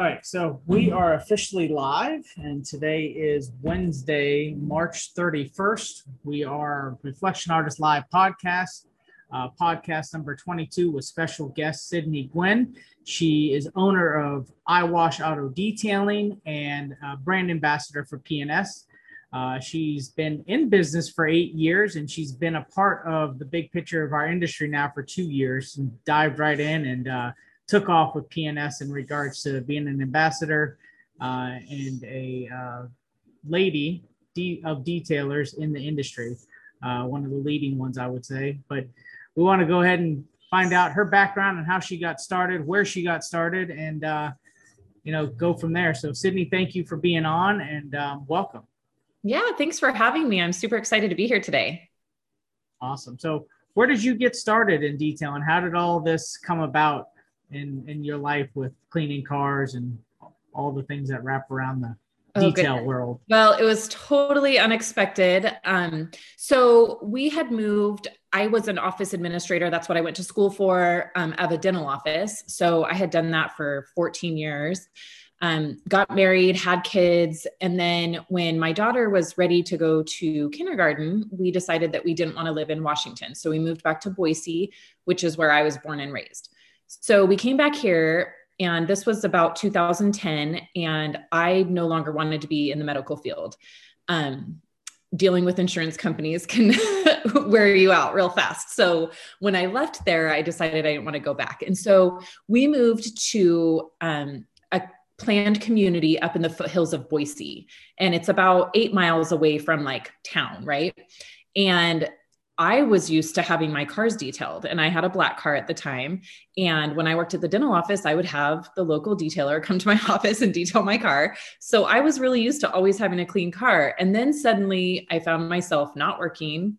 All right, so we are officially live, and today is Wednesday, March 31st. We are Reflection Artist Live podcast, uh, podcast number 22 with special guest Sydney Gwen. She is owner of iWash Auto Detailing and uh, brand ambassador for PNS. Uh, she's been in business for eight years and she's been a part of the big picture of our industry now for two years and dived right in and uh, took off with PNS in regards to being an ambassador uh, and a uh, lady de- of detailers in the industry, uh, one of the leading ones, I would say. But we want to go ahead and find out her background and how she got started, where she got started, and uh, you know go from there. So, Sydney, thank you for being on and um, welcome. Yeah, thanks for having me. I'm super excited to be here today. Awesome. So, where did you get started in detail, and How did all this come about? In in your life with cleaning cars and all the things that wrap around the oh, detail world? Well, it was totally unexpected. Um, so we had moved. I was an office administrator. That's what I went to school for. Um, of a dental office. So I had done that for 14 years. Um, got married, had kids, and then when my daughter was ready to go to kindergarten, we decided that we didn't want to live in Washington. So we moved back to Boise, which is where I was born and raised. So we came back here, and this was about 2010, and I no longer wanted to be in the medical field. Um, dealing with insurance companies can wear you out real fast. So when I left there, I decided I didn't want to go back. And so we moved to um, a planned community up in the foothills of Boise. And it's about eight miles away from like town, right? And I was used to having my cars detailed and I had a black car at the time. And when I worked at the dental office, I would have the local detailer come to my office and detail my car. So I was really used to always having a clean car. And then suddenly I found myself not working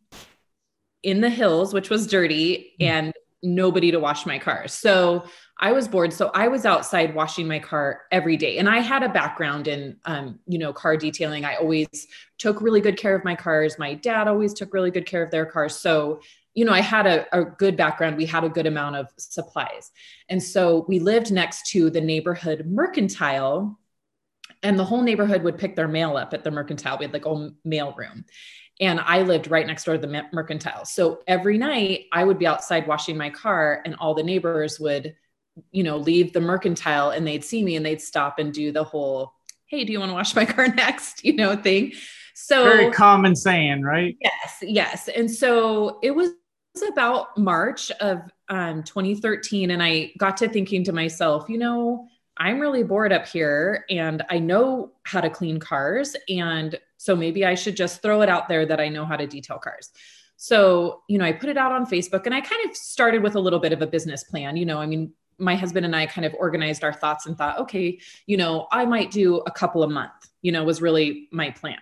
in the hills, which was dirty, hmm. and nobody to wash my car. So I was bored. So I was outside washing my car every day. And I had a background in, um, you know, car detailing. I always took really good care of my cars. My dad always took really good care of their cars. So, you know, I had a, a good background. We had a good amount of supplies. And so we lived next to the neighborhood mercantile and the whole neighborhood would pick their mail up at the mercantile. We had like a mail room. And I lived right next door to the mercantile. So every night I would be outside washing my car, and all the neighbors would you know, leave the mercantile and they'd see me and they'd stop and do the whole, hey, do you want to wash my car next? You know, thing. So very common saying, right? Yes, yes. And so it was about March of um, 2013. And I got to thinking to myself, you know, I'm really bored up here and I know how to clean cars. And so maybe I should just throw it out there that I know how to detail cars. So, you know, I put it out on Facebook and I kind of started with a little bit of a business plan. You know, I mean, my husband and I kind of organized our thoughts and thought, okay, you know, I might do a couple a month, you know, was really my plan.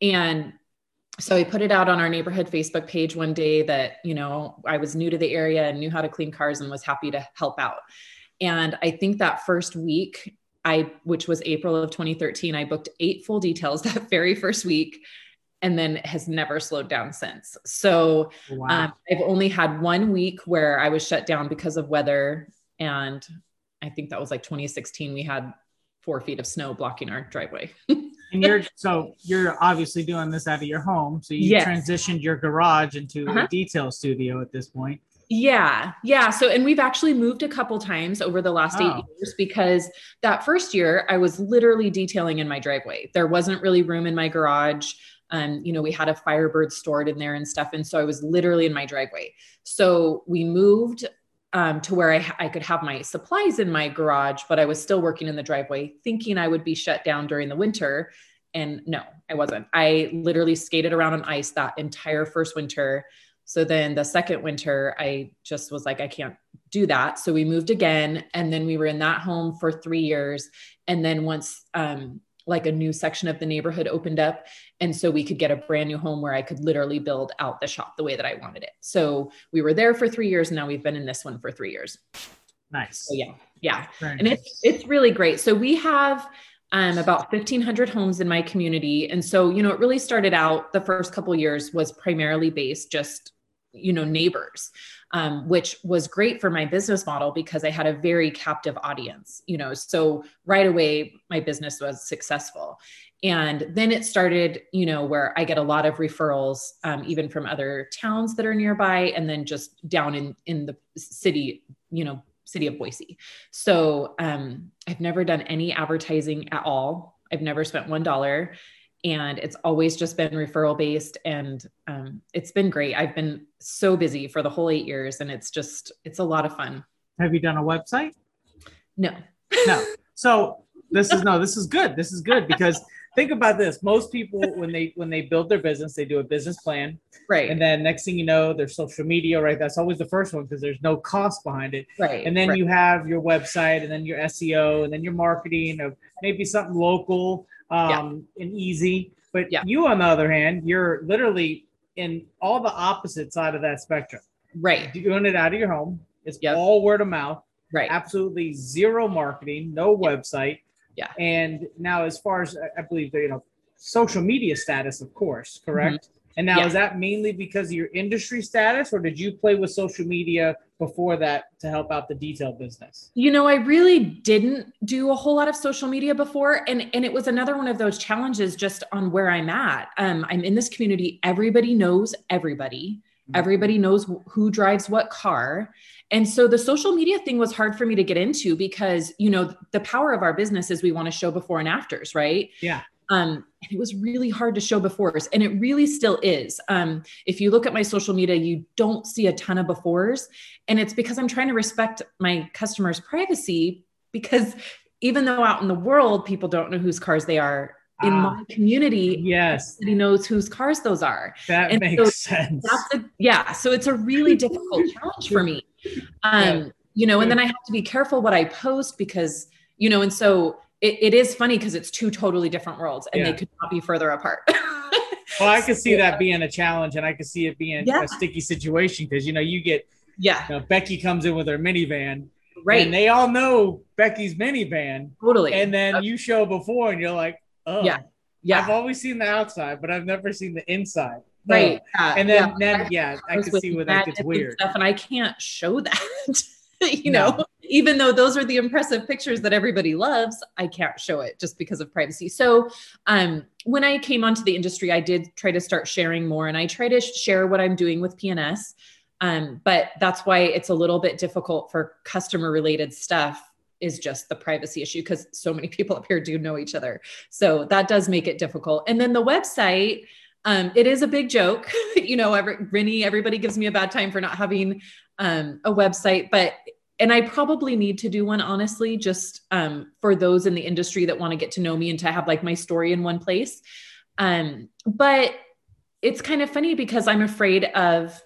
And so I put it out on our neighborhood Facebook page one day that, you know, I was new to the area and knew how to clean cars and was happy to help out. And I think that first week, I, which was April of 2013, I booked eight full details that very first week and then has never slowed down since. So wow. um, I've only had one week where I was shut down because of weather and I think that was like 2016. We had four feet of snow blocking our driveway. and you're so you're obviously doing this out of your home. So you yes. transitioned your garage into uh-huh. a detail studio at this point. Yeah, yeah. So, and we've actually moved a couple times over the last oh. eight years because that first year I was literally detailing in my driveway. There wasn't really room in my garage. Um, you know, we had a Firebird stored in there and stuff. And so I was literally in my driveway. So we moved um, to where I, I could have my supplies in my garage, but I was still working in the driveway, thinking I would be shut down during the winter. And no, I wasn't. I literally skated around on ice that entire first winter. So then the second winter, I just was like, I can't do that. So we moved again. And then we were in that home for three years. And then once um, like a new section of the neighborhood opened up. And so we could get a brand new home where I could literally build out the shop the way that I wanted it. So we were there for three years. And now we've been in this one for three years. Nice. So yeah. Yeah. Very and nice. it's, it's really great. So we have, um, about 1500 homes in my community. And so, you know, it really started out the first couple years was primarily based just, you know, neighbors um, which was great for my business model because I had a very captive audience, you know. So right away, my business was successful. And then it started, you know, where I get a lot of referrals, um, even from other towns that are nearby, and then just down in in the city, you know, city of Boise. So um, I've never done any advertising at all. I've never spent one dollar and it's always just been referral based and um, it's been great. I've been so busy for the whole eight years and it's just it's a lot of fun. Have you done a website? No. No. So this is no this is good. This is good because think about this. Most people when they when they build their business they do a business plan. Right. And then next thing you know there's social media right? That's always the first one because there's no cost behind it. Right and then right. you have your website and then your seo and then your marketing of maybe something local um, yeah. and easy. But yeah. you, on the other hand, you're literally in all the opposite side of that spectrum. Right. Doing it out of your home. It's yep. all word of mouth. Right. Absolutely zero marketing, no yep. website. Yeah. And now, as far as I believe, you know, social media status, of course, correct. Mm-hmm. And now, yeah. is that mainly because of your industry status, or did you play with social media before that to help out the detail business? You know, I really didn't do a whole lot of social media before, and and it was another one of those challenges just on where I'm at. Um, I'm in this community. Everybody knows everybody. Mm-hmm. Everybody knows who drives what car. And so the social media thing was hard for me to get into because, you know, the power of our business is we want to show before and afters, right? Yeah. Um, and it was really hard to show befores, and it really still is. Um, if you look at my social media, you don't see a ton of befores, and it's because I'm trying to respect my customers' privacy. Because even though out in the world people don't know whose cars they are, in ah, my community, yes, he knows whose cars those are. That and makes so sense. A, yeah, so it's a really difficult challenge for me. Um, yeah. you know, and then I have to be careful what I post because you know, and so it, it is funny because it's two totally different worlds and yeah. they could not be further apart. well, I could see that being a challenge and I could see it being yeah. a sticky situation because, you know, you get, yeah, you know, Becky comes in with her minivan. Right. And they all know Becky's minivan. Totally. And then okay. you show before and you're like, oh, yeah. Yeah. I've always seen the outside, but I've never seen the inside. Right. Uh, and then, yeah, then, yeah I, I can see where that gets weird. Stuff, and I can't show that. you no. know, even though those are the impressive pictures that everybody loves, I can't show it just because of privacy. So, um, when I came onto the industry, I did try to start sharing more and I try to share what I'm doing with PNS. Um, but that's why it's a little bit difficult for customer related stuff is just the privacy issue because so many people up here do know each other. So that does make it difficult. And then the website, um, it is a big joke. you know, every, Renny, everybody gives me a bad time for not having um, a website, but and I probably need to do one honestly, just um, for those in the industry that want to get to know me and to have like my story in one place. Um, but it's kind of funny because I'm afraid of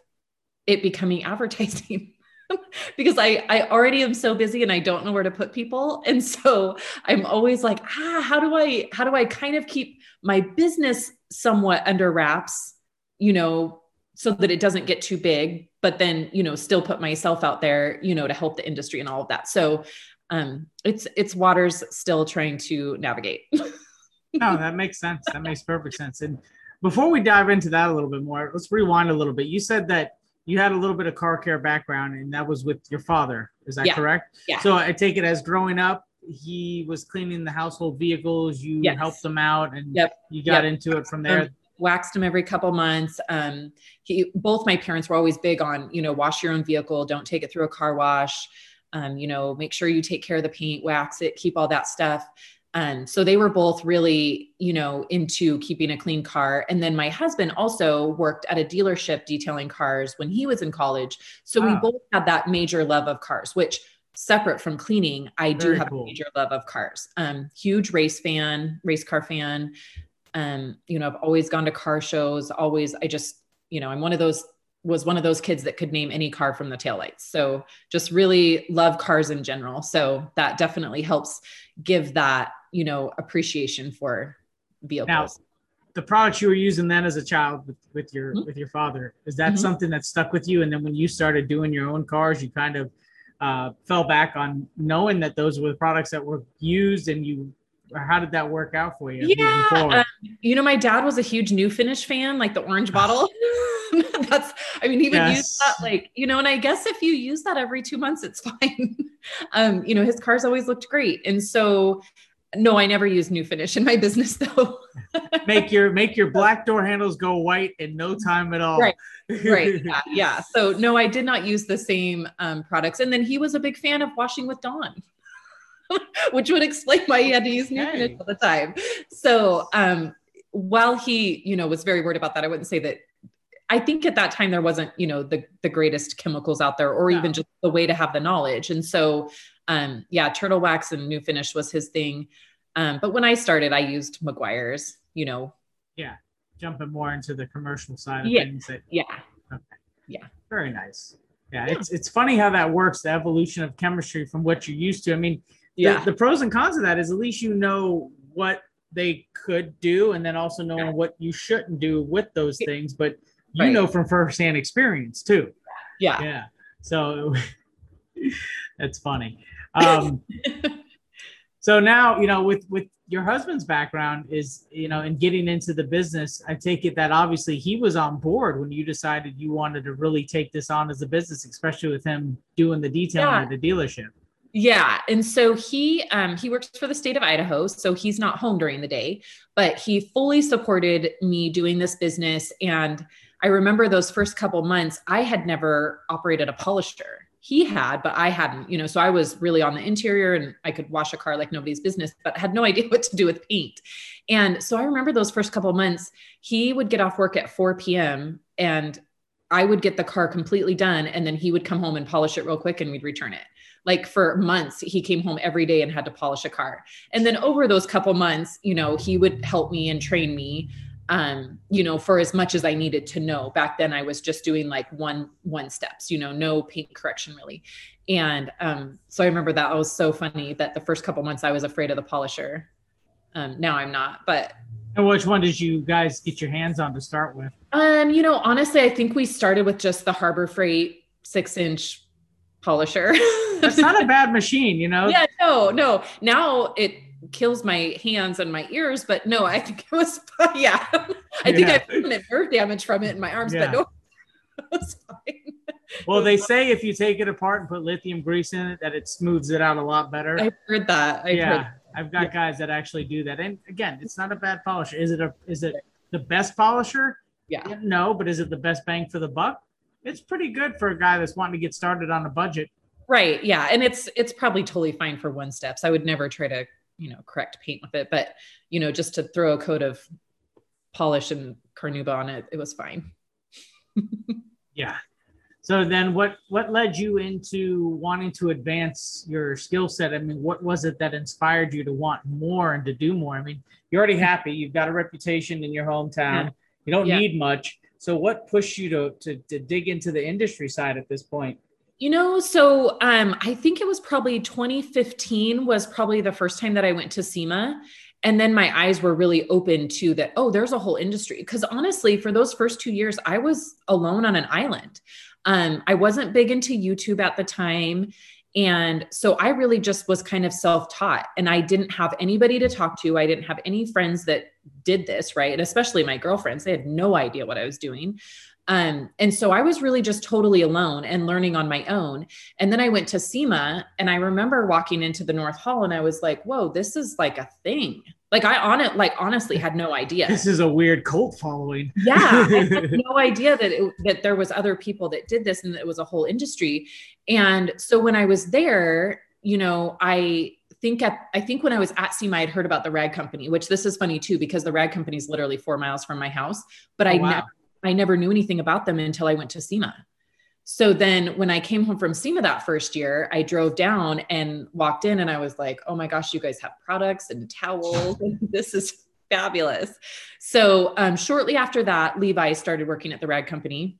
it becoming advertising. because I I already am so busy and I don't know where to put people and so I'm always like ah how do I how do I kind of keep my business somewhat under wraps you know so that it doesn't get too big but then you know still put myself out there you know to help the industry and all of that. So um it's it's waters still trying to navigate. No that makes sense. That makes perfect sense. And before we dive into that a little bit more let's rewind a little bit. You said that you had a little bit of car care background and that was with your father. Is that yeah. correct? Yeah. So i take it as growing up he was cleaning the household vehicles. You yes. helped him out and yep. you got yep. into it from there waxed him every couple months. Um, he, both my parents were always big on, you know, wash your own vehicle, don't take it through a car wash. Um, you know, make sure you take care of the paint, wax it, keep all that stuff. And so they were both really, you know, into keeping a clean car. And then my husband also worked at a dealership detailing cars when he was in college. So wow. we both had that major love of cars, which separate from cleaning, I do have cool. a major love of cars. Um, huge race fan, race car fan. Um, you know, I've always gone to car shows, always, I just, you know, I'm one of those was one of those kids that could name any car from the taillights. So just really love cars in general. So that definitely helps give that, you know, appreciation for vehicles. Now, the products you were using then as a child with, with your mm-hmm. with your father, is that mm-hmm. something that stuck with you? And then when you started doing your own cars, you kind of uh, fell back on knowing that those were the products that were used and you how did that work out for you? Yeah, um, you know, my dad was a huge Nu Finish fan, like the orange bottle. That's, I mean, he would yes. use that, like, you know, and I guess if you use that every two months, it's fine. um, you know, his cars always looked great, and so no, I never use Nu Finish in my business though. make your make your black door handles go white in no time at all. Right. Right. Yeah. yeah. So no, I did not use the same um, products. And then he was a big fan of washing with Dawn. which would explain why he had to use Nu Finish all the time. So um, while he, you know, was very worried about that, I wouldn't say that. I think at that time there wasn't, you know, the the greatest chemicals out there, or even just the way to have the knowledge. And so, um, yeah, turtle wax and Nu Finish was his thing. Um, but when I started, I used Meguiar's. You know. Yeah, jumping more into the commercial side of yeah. things. That, yeah. Okay. Yeah. Very nice. Yeah, yeah, it's it's funny how that works. The evolution of chemistry from what you're used to. I mean, yeah. The, the, pros and cons of that is at least you know what they could do and then also knowing yeah. what you shouldn't do with those things but you right. know from firsthand experience too yeah yeah so that's funny um so now you know with with your husband's background is you know in getting into the business i take it that obviously he was on board when you decided you wanted to really take this on as a business especially with him doing the detailing yeah. at the dealership yeah, and so he um, he works for the state of Idaho, so he's not home during the day, but he fully supported me doing this business. And I remember those first couple months, I had never operated a polisher. He had, but I hadn't, you know. So I was really on the interior, and I could wash a car like nobody's business, but had no idea what to do with paint. And so I remember those first couple months, he would get off work at 4 p.m. and I would get the car completely done, and then he would come home and polish it real quick, and we'd return it like for months he came home every day and had to polish a car. And then over those couple months you know he would help me and train me um you know for as much as i needed to know. Back then i was just doing like one one steps you know no paint correction really. And um so i remember that was so funny that the first couple months i was afraid of the polisher. Um now i'm not but and which one did you guys get your hands on to start with? Um you know honestly i think we started with just the harbor freight six inch polisher. That's not a bad machine, you know? Yeah, no, no. Now it kills my hands and my ears, but no, I think it was, yeah. I think yeah. I permanent nerve damage from it in my arms, yeah. but no, it was fine. Well, they say if you take it apart and put lithium grease in it, that it smooths it out a lot better. I've heard that. I've yeah, heard I've got yeah. guys that actually do that. And again, it's not a bad polisher. Is it a? Is it the best polisher? Yeah. No, but is it the best bang for the buck? It's pretty good for a guy that's wanting to get started on a budget. Right. Yeah. And it's it's probably totally fine for one steps. I would never try to, you know, correct paint with it, but you know, just to throw a coat of polish and carnauba on it, it was fine. yeah. So then what what led you into wanting to advance your skill set? I mean, what was it that inspired you to want more and to do more? I mean, you're already happy. You've got a reputation in your hometown. Yeah. You don't yeah. need much. So what pushed you to, to, to dig into the industry side at this point? You know, so um, I think it was probably 2015 was probably the first time that I went to SEMA. And then my eyes were really open to that. Oh, there's a whole industry. Because honestly, for those first two years, I was alone on an island. Um, I wasn't big into YouTube at the time. And so I really just was kind of self taught and I didn't have anybody to talk to. I didn't have any friends that did this, right? And especially my girlfriends, they had no idea what I was doing. Um, and so I was really just totally alone and learning on my own. And then I went to SEMA and I remember walking into the North Hall and I was like, whoa, this is like a thing. Like I on it, like honestly had no idea. This is a weird cult following. Yeah. I had no idea that it, that there was other people that did this and it was a whole industry. And so when I was there, you know, I think at I think when I was at SEMA, I had heard about the rag company, which this is funny too, because the rag company is literally four miles from my house. But oh, I wow. never I never knew anything about them until I went to SEMA. So then when I came home from SEMA that first year, I drove down and walked in and I was like, oh my gosh, you guys have products and towels. this is fabulous. So um, shortly after that, Levi started working at the rag company.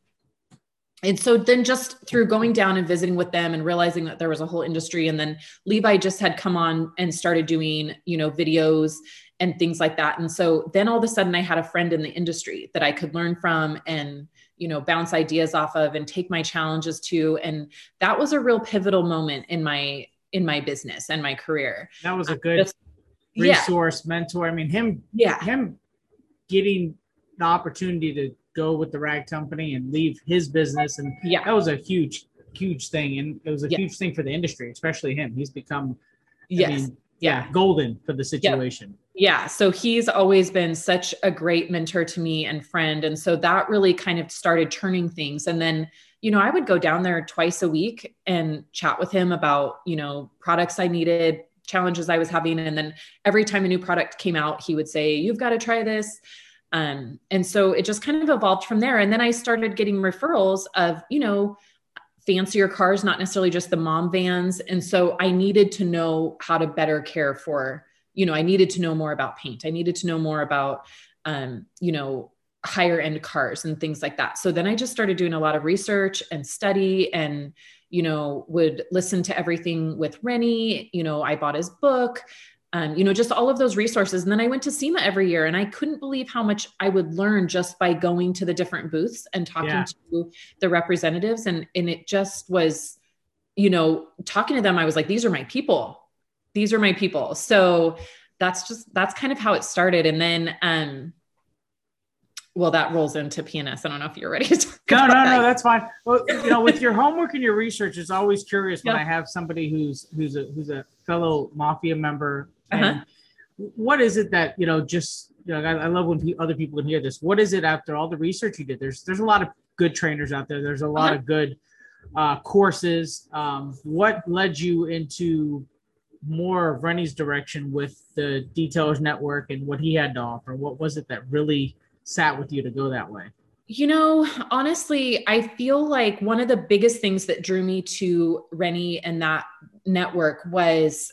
and so then just through going down and visiting with them and realizing that there was a whole industry and then levi just had come on and started doing you know videos and things like that and so then all of a sudden i had a friend in the industry that i could learn from and you know bounce ideas off of and take my challenges to. And that was a real pivotal moment in my in my business and my career. That was a um, good just, resource yeah. mentor. I mean him yeah. him getting the opportunity to go with the rag company and leave his business. And yeah. that was a huge huge thing. And it was a huge thing for the industry especially him. He's become yes. I mean, yeah. golden for the situation yeah so he's always been such a great mentor to me and friend and so that really kind of started turning things and then you know i would go down there twice a week and chat with him about you know products i needed challenges i was having and then every time a new product came out he would say you've got to try this um, and so it just kind of evolved from there. And then I started getting referrals of, you know, fancier cars, not necessarily just the mom vans. And so I needed to know how to better care for, you know, I needed to know more about paint. I needed to know more about, um, you know, higher end cars and things like that. So then I just started doing a lot of research and study and, you know, would listen to everything with Renny. You know, I bought his book um, you know, just all of those resources. And then I went to SEMA every year and I couldn't believe how much I would learn just by going to the different booths and talking yeah. to the representatives. And, and it just was, you know, talking to them, I was like, these are my people. These are my people. So that's just, that's kind of how it started. And then, um, well, that rolls into PNS. I don't know if you're ready to talk No, no, that. no, that's fine. Well, you know, with your homework and your research, it's always curious when yeah. I have somebody who's who's a who's a fellow mafia member uh-huh. what is it that you know? Just you know, I, I love when pe- other people can hear this. What is it after all the research you did? There's there's a lot of good trainers out there. There's a lot uh-huh. of good uh, courses. Um, what led you into more of Renny's direction with the Detailers Network and what he had to offer? What was it that really sat with you to go that way? You know, honestly, I feel like one of the biggest things that drew me to Renny and that network was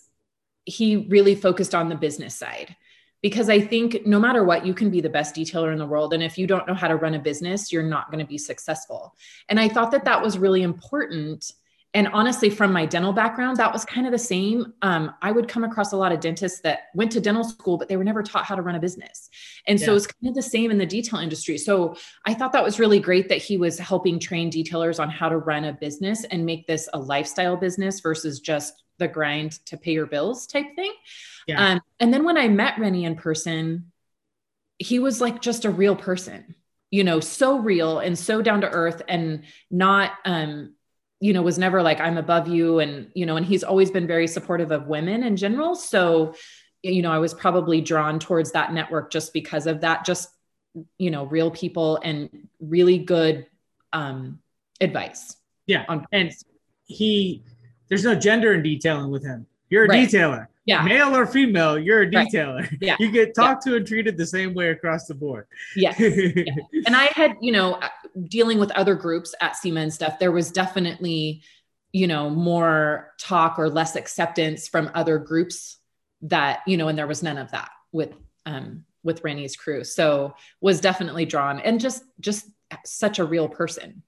he really focused on the business side because I think no matter what, you can be the best detailer in the world. And if you don't know how to run a business, you're not going to be successful. And I thought that that was really important. And honestly, from my dental background, that was kind of the same. Um, I would come across a lot of dentists that went to dental school, but they were never taught how to run a business. And yeah. so it's kind of the same in the detail industry. So I thought that was really great that he was helping train detailers on how to run a business and make this a lifestyle business versus just the grind to pay your bills type thing. Yeah. Um, and then when I met Renny in person, he was like just a real person, you know, so real and so down to earth and not, um, you know, was never like, I'm above you. And, you know, and he's always been very supportive of women in general. So, you know, I was probably drawn towards that network just because of that, just, you know, real people and really good um, advice. Yeah. On- and he, there's no gender in detailing with him. You're a right. detailer. Yeah. Male or female, you're a detailer. Right. Yeah. You get talked yeah. to and treated the same way across the board. Yes. yeah. And I had, you know, dealing with other groups at SEMA and stuff, there was definitely, you know, more talk or less acceptance from other groups that, you know, and there was none of that with um with Renny's crew. So was definitely drawn and just just such a real person,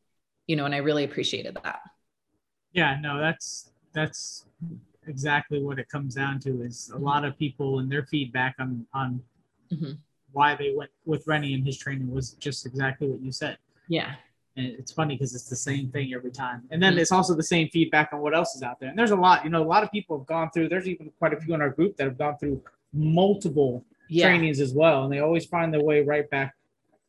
you know, and I really appreciated that. Yeah, no, that's that's exactly what it comes down to is a lot of people and their feedback on on mm-hmm. why they went with Renny and his training was just exactly what you said. Yeah. And it's funny because it's the same thing every time. And then mm-hmm. it's also the same feedback on what else is out there. And there's a lot, you know, a lot of people have gone through, there's even quite a few in our group that have gone through multiple yeah. trainings as well. And they always find their way right back,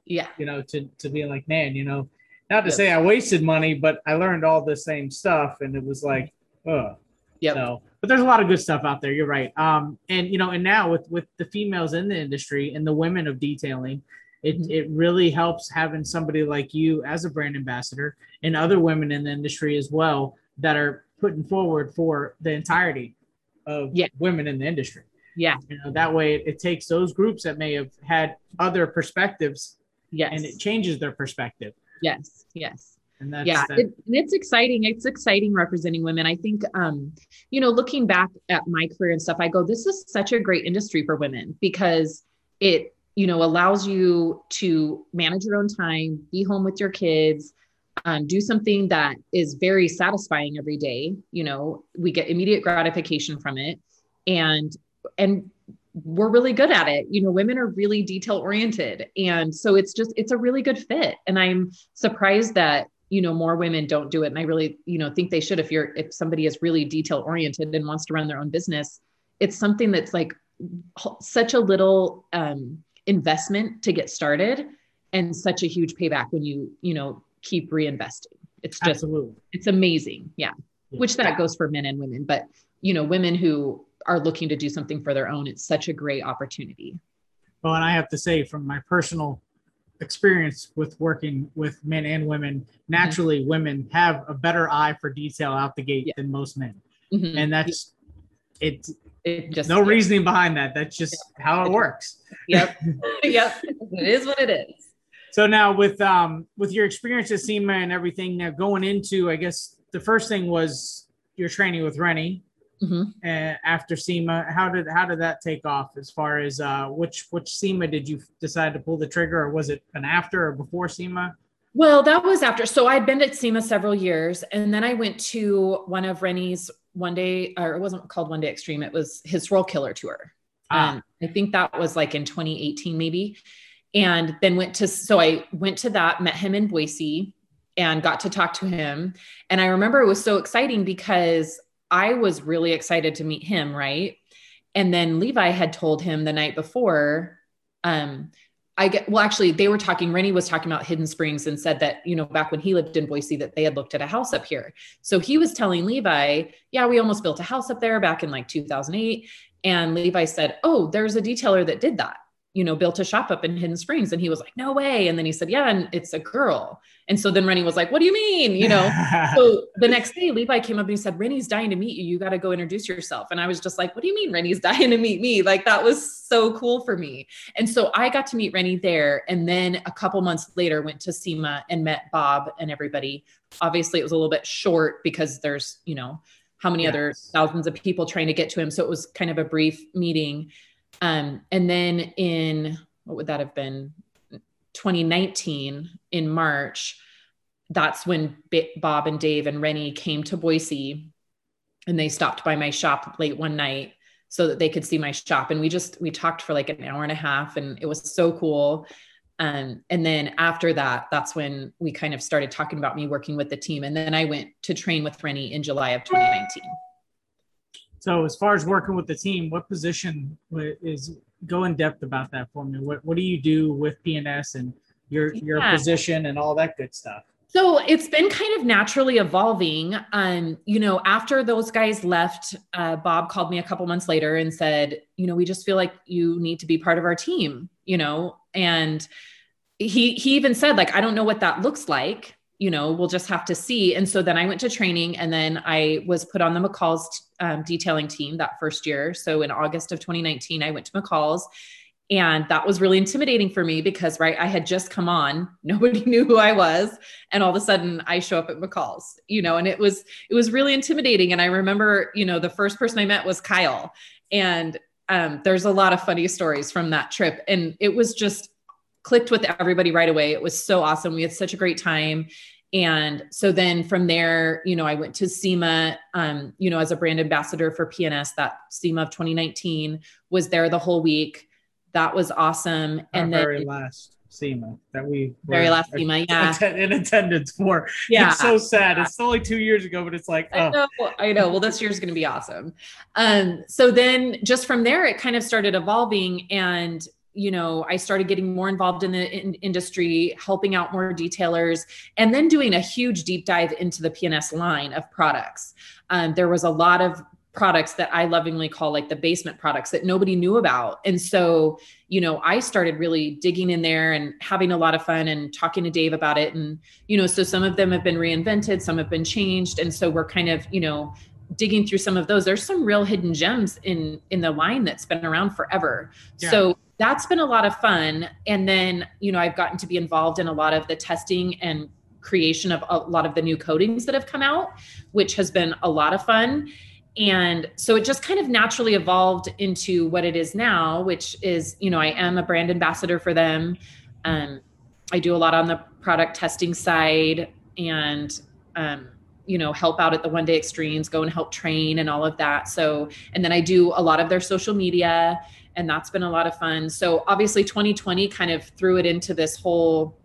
yeah, you know, to, to being like, man, you know, not to yep. say I wasted money, but I learned all the same stuff. And it was like, oh, yeah. So, but there's a lot of good stuff out there. You're right. Um, and you know, and now with with the females in the industry and the women of detailing, it it really helps having somebody like you as a brand ambassador and other women in the industry as well that are putting forward for the entirety of yeah. women in the industry. Yeah. You know, that way it, it takes those groups that may have had other perspectives. Yes. And it changes their perspective. Yes. Yes. And that's yeah, that. it, it's exciting. It's exciting representing women. I think, um, you know, looking back at my career and stuff, I go, this is such a great industry for women because it, you know, allows you to manage your own time, be home with your kids, um, do something that is very satisfying every day. You know we get immediate gratification from it. And and we're really good at it. You know women are really detail oriented. And so it's just it's a really good fit. And i'm surprised that you know more women don't do it. And i really you know think they should if you're if somebody is really detail oriented and wants to run their own business. It's something that's like such a little um, investment to get started and such a huge payback when you you know keep reinvesting it's just Absolutely. it's amazing yeah. yeah which that goes for men and women but you know women who are looking to do something for their own it's such a great opportunity well and i have to say from my personal experience with working with men and women mm-hmm. naturally mm-hmm. women have a better eye for detail out the gate yeah. than most men mm-hmm. and that's it it just no yeah. reasoning behind that. That's just yeah. how it works. Yep. yep. It is what it is. So now with um with your experience at SEMA and everything now going into, I guess the first thing was your training with Renny. Mm-hmm. And after SEMA, how did how did that take off as far as uh which which SEMA did you decide to pull the trigger or was it an after or before SEMA? Well, that was after. So I'd been at SEMA several years, and then I went to one of Renny's one day, or it wasn't called One Day Extreme. It was his Roll Killer tour. Ah. Um, I think that was like in 2018, maybe. And then went to, so I went to that, met him in Boise and got to talk to him. And I remember it was so exciting because I was really excited to meet him, right? And then Levi had told him the night before, um, I get well, actually, they were talking. Renny was talking about Hidden Springs and said that, you know, back when he lived in Boise, that they had looked at a house up here. So he was telling Levi, Yeah, we almost built a house up there back in like 2008. And Levi said, Oh, there's a detailer that did that you know, built a shop up in Hidden Springs. And he was like, no way. And then he said, yeah, and it's a girl. And so then Renny was like, what do you mean? You know, so the next day Levi came up and he said, Renny's dying to meet you. You got to go introduce yourself. And I was just like, what do you mean Renny's dying to meet me? Like that was so cool for me. And so I got to meet Renny there. And then a couple months later went to SEMA and met Bob and everybody. Obviously it was a little bit short because there's, you know, how many yes. other thousands of people trying to get to him. So it was kind of a brief meeting. Um, and then in what would that have been 2019 in March, that's when Bob and Dave and Renny came to Boise and they stopped by my shop late one night so that they could see my shop. And we just, we talked for like an hour and a half and it was so cool. Um, and then after that, that's when we kind of started talking about me working with the team. And then I went to train with Renny in July of 2019. So as far as working with the team, what position is go in depth about that for me? What what do you do with PNS and your your yeah. position and all that good stuff? So it's been kind of naturally evolving. Um, you know, after those guys left, uh, Bob called me a couple months later and said, you know, we just feel like you need to be part of our team, you know, and he he even said like, I don't know what that looks like, you know, we'll just have to see. And so then I went to training and then I was put on the McCall's um, detailing team that first year. So in August of 2019, I went to McCall's and that was really intimidating for me because, right, I had just come on, nobody knew who I was. And all of a sudden I show up at McCall's, you know, and it was, it was really intimidating. And I remember, you know, the first person I met was Kyle. And um, there's a lot of funny stories from that trip. And it was just, clicked with everybody right away. It was so awesome. We had such a great time. And so then from there, you know, I went to SEMA, um, you know, as a brand ambassador for PNS. That SEMA of 2019 was there the whole week. That was awesome. Our and then very last SEMA that we very last SEMA, yeah, in attendance for. Yeah, it's so sad. Yeah. It's only two years ago, but it's like, oh. I know, I know. Well, this year's going to be awesome. Um, so then just from there, it kind of started evolving, and you know i started getting more involved in the in- industry helping out more detailers and then doing a huge deep dive into the pns line of products. Um, there was a lot of products that i lovingly call like the basement products that nobody knew about. And so you know i started really digging in there and having a lot of fun and talking to dave about it. And you know so some of them have been reinvented some have been changed. And so we're kind of you know digging through some of those there's some real hidden gems in in the line that's been around forever yeah. so that's been a lot of fun. And then, you know, I've gotten to be involved in a lot of the testing and creation of a lot of the new coatings that have come out, which has been a lot of fun. And so it just kind of naturally evolved into what it is now, which is, you know, I am a brand ambassador for them. Um, I do a lot on the product testing side. and um, you know help out at the one day extremes go and help train and all of that. So and then i do a lot of their social media and that's been a lot of fun. So obviously 2020 kind of threw it into this whole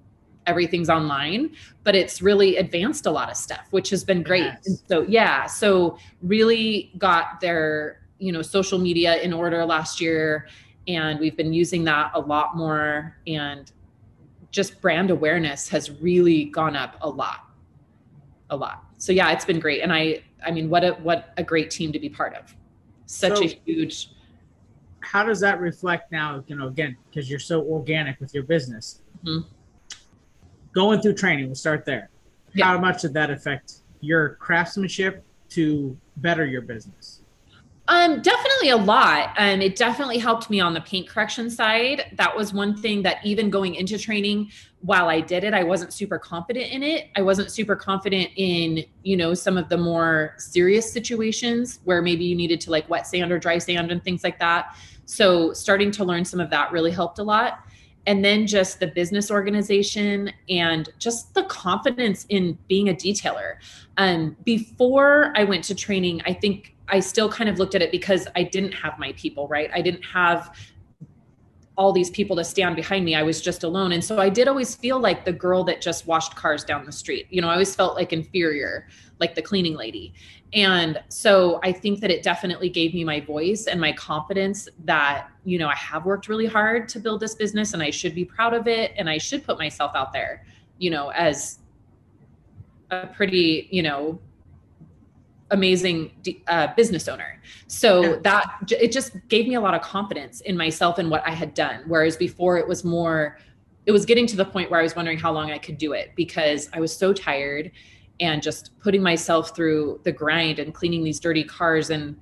everything's online but it's really advanced a lot of stuff which has been great. Yes. so yeah so really got their you know social media in order last year and we've been using that a lot more and just brand awareness has really gone up a lot a lot so yeah it's been great. And i i mean what a what a great team to be part of. Such so, a huge how does that reflect now you know again because you're so organic with your business? Mm-hmm. going through training we'll start there. Yeah. how much did that affect your craftsmanship to better your business um, definitely a lot. And it definitely helped me on the paint correction side. That was one thing that even going into training, while I did it, I wasn't super confident in it. I wasn't super confident in, you know, some of the more serious situations where maybe you needed to like wet sand or dry sand and things like that. So starting to learn some of that really helped a lot. And then just the business organization and just the confidence in being a detailer. Um, before I went to training, I think I still kind of looked at it because I didn't have my people, right? I didn't have all these people to stand behind me. I was just alone. And so I did always feel like the girl that just washed cars down the street. You know, I always felt like inferior, like the cleaning lady. And so I think that it definitely gave me my voice and my confidence that, you know, I have worked really hard to build this business and I should be proud of it and I should put myself out there, you know, as a pretty, you know, amazing uh, business owner. So that it just gave me a lot of confidence in myself and what I had done. Whereas before it was more, it was getting to the point where I was wondering how long I could do it because I was so tired and just putting myself through the grind and cleaning these dirty cars and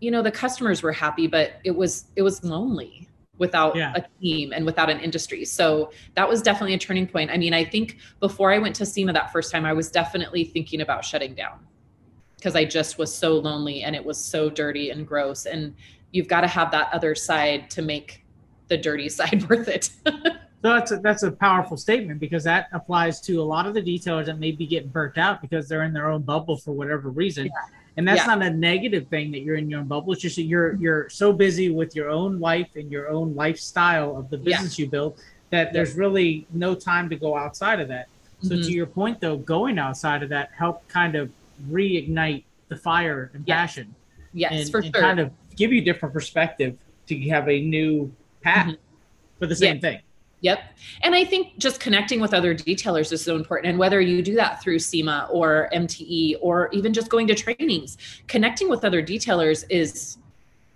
you know the customers were happy but it was it was lonely without yeah. a team and without an industry. So that was definitely a turning point. I mean, I think before I went to SEMA that first time, I was definitely thinking about shutting down because I just was so lonely and it was so dirty and gross. And you've got to have that other side to make the dirty side worth it. so that's a, that's a powerful statement because that applies to a lot of the detailers that may be getting burnt out because they're in their own bubble for whatever reason. Yeah. And that's yeah. not a negative thing that you're in your own bubble. It's just that you're you're so busy with your own life and your own lifestyle of the business yeah. you built that there's really no time to go outside of that. So mm-hmm. to your point though, going outside of that helped kind of reignite the fire and yes. passion. Yes, and, for and sure. Kind of give you different perspective to have a new path mm-hmm. for the same yeah. thing. Yep. And I think just connecting with other detailers is so important. And whether you do that through SEMA or MTE or even just going to trainings, connecting with other detailers is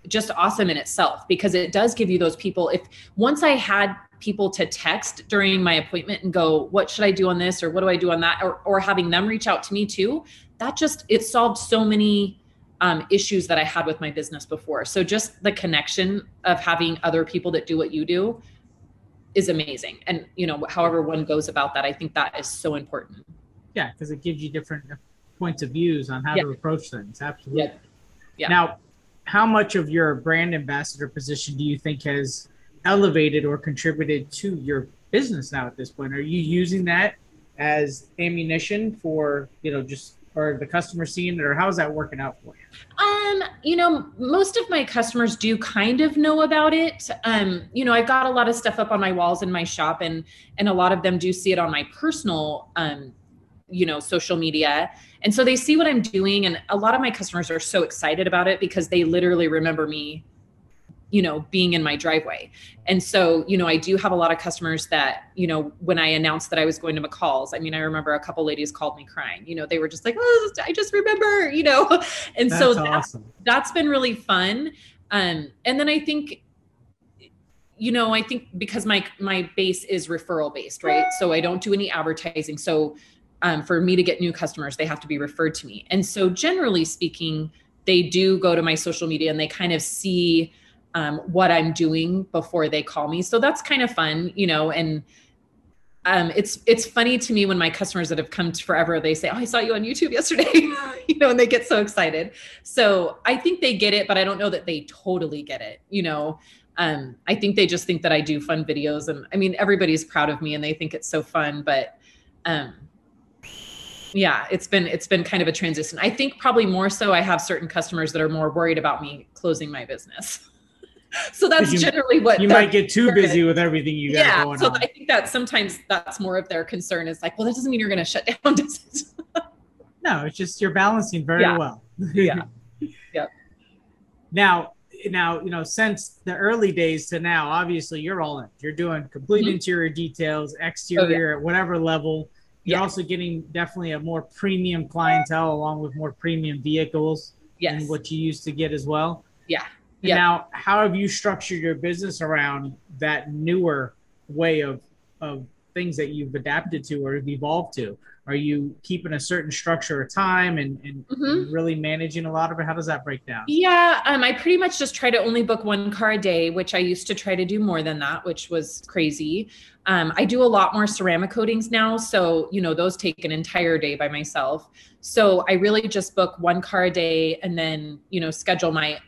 just awesome in itself because it does give you those people. If once I had people to text during my appointment and go, what should I do on this? Or what do I do on that? Or, or having them reach out to me too. That just, it solved so many um, issues that I had with my business before. So just the connection of having other people that do what you do is amazing. And, you know, however one goes about that, I think that is so important. Yeah. Cause it gives you different points of views on how yeah. to approach things. Absolutely. Yeah. yeah. Now, how much of your brand ambassador position do you think has elevated or contributed to your business now at this point? Are you using that as ammunition for, you know, just or the customer seeing it or how's that working out for you? Um, you know, most of my customers do kind of know about it. Um, you know, I've got a lot of stuff up on my walls in my shop and and a lot of them do see it on my personal um, you know, social media. And so they see what I'm doing and a lot of my customers are so excited about it because they literally remember me you know being in my driveway. And so you know i do have a lot of customers that you know when i announced that i was going to mccall's i mean i remember a couple ladies called me crying you know they were just like oh i just remember you know? And that's so that's, awesome. that's been really fun. Um and then i think you know i think because my my base is referral based right? So i don't do any advertising. So um, for me to get new customers they have to be referred to me. And so generally speaking they do go to my social media and they kind of see um, what I'm doing before they call me. So that's kind of fun, you know, and um, it's it's funny to me when my customers that have come forever they say, "Oh, I saw you on YouTube yesterday," you know, and they get so excited. So I think they get it, but I don't know that they totally get it. You know, um, I think they just think that I do fun videos, and I mean, everybody's proud of me and they think it's so fun. But um, yeah it's been it's been kind of a transition i think probably more so i have certain customers that are more worried about me closing my business so that's You- generally what You might get too busy with everything you got yeah going so on. i think that sometimes that's more of their concern is like well that doesn't mean you're going to shut down does it? No, it's just you're balancing very Yeah. well. Yeah. Yep. Now, now you know since the early days to now, obviously you're all in. You're doing complete Mhm. interior details, exterior at whatever level. You're Yeah. also getting definitely a more premium clientele along with more premium vehicles yes than what you used to get as well. Yeah. Yeah. Now, how have you structured your business around that newer way of of things that you've adapted to or evolved to? Are you keeping a certain structure of time and, and Mhm. really managing a lot of it? How does that break down? Yeah, um, I pretty much just try to only book one car a day, which I used to try to do more than that, which was crazy. Um, I do a lot more ceramic coatings now, so you know those take an entire day by myself. So I really just book one car a day, and then you know schedule my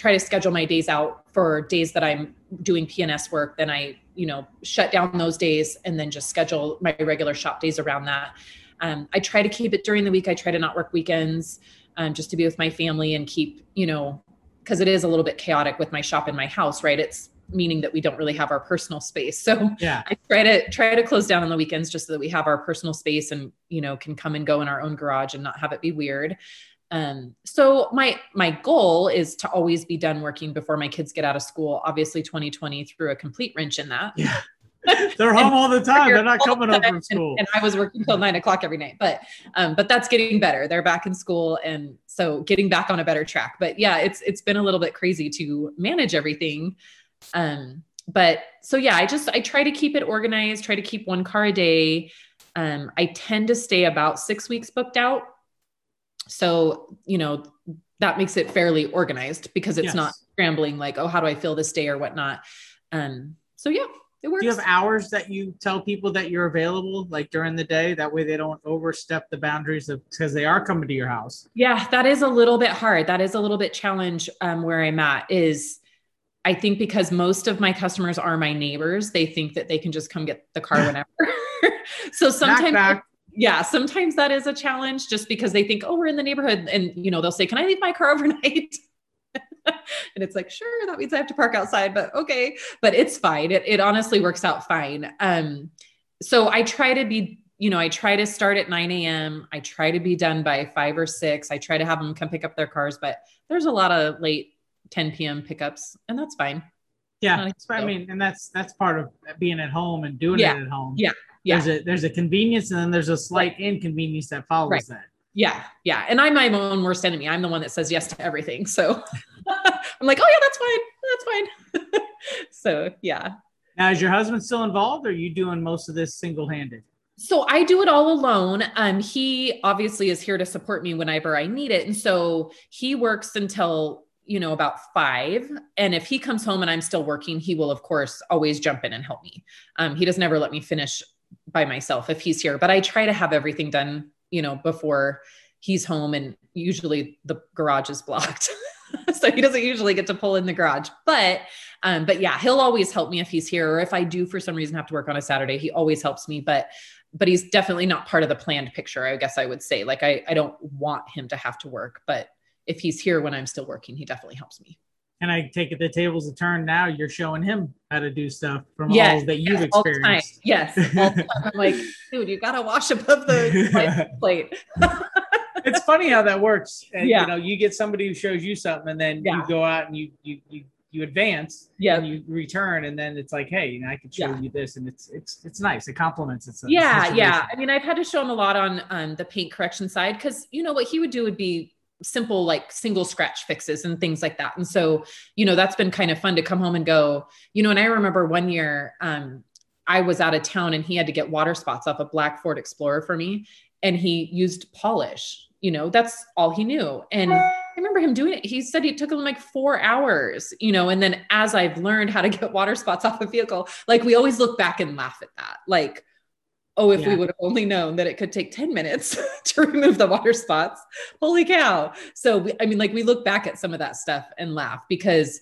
try to schedule my days out for days that I'm doing PNS work. Then I you know shut down those days, and then just schedule my regular shop days around that. Um, I try to keep it during the week. I try to not work weekends um, just to be with my family and keep, you know, because it is a little bit chaotic with my shop in my house, right? It's meaning that we don't really have our personal space. So Yeah. I try to try to close down on the weekends just so that we have our personal space and you know can come and go in our own garage and not have it be weird. Um, so my my goal is to always be done working before my kids get out of school. Obviously, 2020 threw a complete wrench in that. Yeah. They're home all the time. They're not coming home from and- school. And, I was working till nine o'clock every night, but um, but that's getting better. They're back in school, and so getting back on a better track. But yeah, it's it's been a little bit crazy to manage everything. Um, but so yeah, I just I try to keep it organized. Try to keep one car a day. Um, I tend to stay about six weeks booked out. So you know that makes it fairly organized because it's Yes. not scrambling like oh how do I fill this day or whatnot. Um, so yeah, it works. Do you have hours that you tell people that you're available, like during the day? That way they don't overstep the boundaries of because they are coming to your house. Yeah, that is a little bit hard. That is a little bit challenge um, where I'm at is I think because most of my customers are my neighbors, they think that they can just come get the car whenever. so sometimes. Yeah, sometimes that is a challenge just because they think, oh, we're in the neighborhood. And you know, they'll say, Can I leave my car overnight? and it's like, sure, that means I have to park outside, but okay. But it's fine. It, it honestly works out fine. Um, so I try to be, you know, I try to start at 9 a.m. I try to be done by five or six. I try to have them come pick up their cars, but there's a lot of late 10 p.m. pickups, and that's fine. Yeah, I mean, and that's that's part of being at home and doing Yeah. it at home. Yeah. Yeah. There's a there's a convenience and then there's a slight inconvenience that follows Right. that. Yeah, yeah. And I'm my own worst enemy. I'm the one that says yes to everything. So I'm like, oh yeah, that's fine. That's fine. so yeah. Now, is your husband still involved, or are you doing most of this single handed? So I do it all alone. Um, he obviously is here to support me whenever I need it. And so he works until, you know, about five. And if he comes home and I'm still working, he will, of course, always jump in and help me. Um, he doesn't ever let me finish by myself if he's here, but I try to have everything done, you know, before he's home. And usually the garage is blocked. so he doesn't usually get to pull in the garage, but um, but yeah, he'll always help me if he's here, or if I do for some reason have to work on a Saturday, he always helps me. But but he's definitely not part of the planned picture. I guess I would say, like I I don't want him to have to work, but if he's here when I'm still working, he definitely helps me. And I take it the tables a turn now. You're showing him how to do stuff from Yes, all that you've Yes, all experienced. Yes, all the time. I'm like, dude, you gotta wash above the plate. it's funny how that works. And, Yeah. You know, you get somebody who shows you something, and then Yeah. you go out and you you you you advance. Yeah. And you return, and then it's like, hey, you know, I can show Yeah. you this, and it's it's it's nice. It complements itself. yeah yeah i mean i've had to show him a lot on um, the paint correction side because you know what he would do would be simple like single scratch fixes and things like that. And so you know that's been kind of fun to come home and go you know and i remember one year um, i was out of town and he had to get water spots off a black ford explorer for me and he used polish you know that's all he knew. And i remember him doing it. He said it took him like four hours you know and then as i've learned how to get water spots off a vehicle like we always look back and laugh at that. Like oh if we would have only known that it could take 10 minutes to remove the water spots holy cow so we, i mean like we look back at some of that stuff and laugh because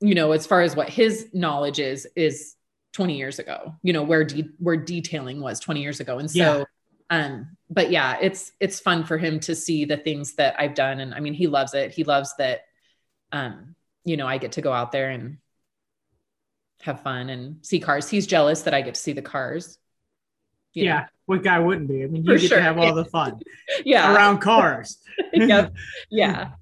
you know as far as what his knowledge is is 20 years ago you know where de- where detailing was 20 years ago and so Yeah. Um, but yeah, it's it's fun for him to see the things that I've done. And I mean, he loves it. He loves that um, you know, I get to go out there and have fun and see cars. He's jealous that I get to see the cars. Yeah. Know. What guy wouldn't be? I mean, you For get sure. to have all the fun. yeah. Around cars. yep. Yeah.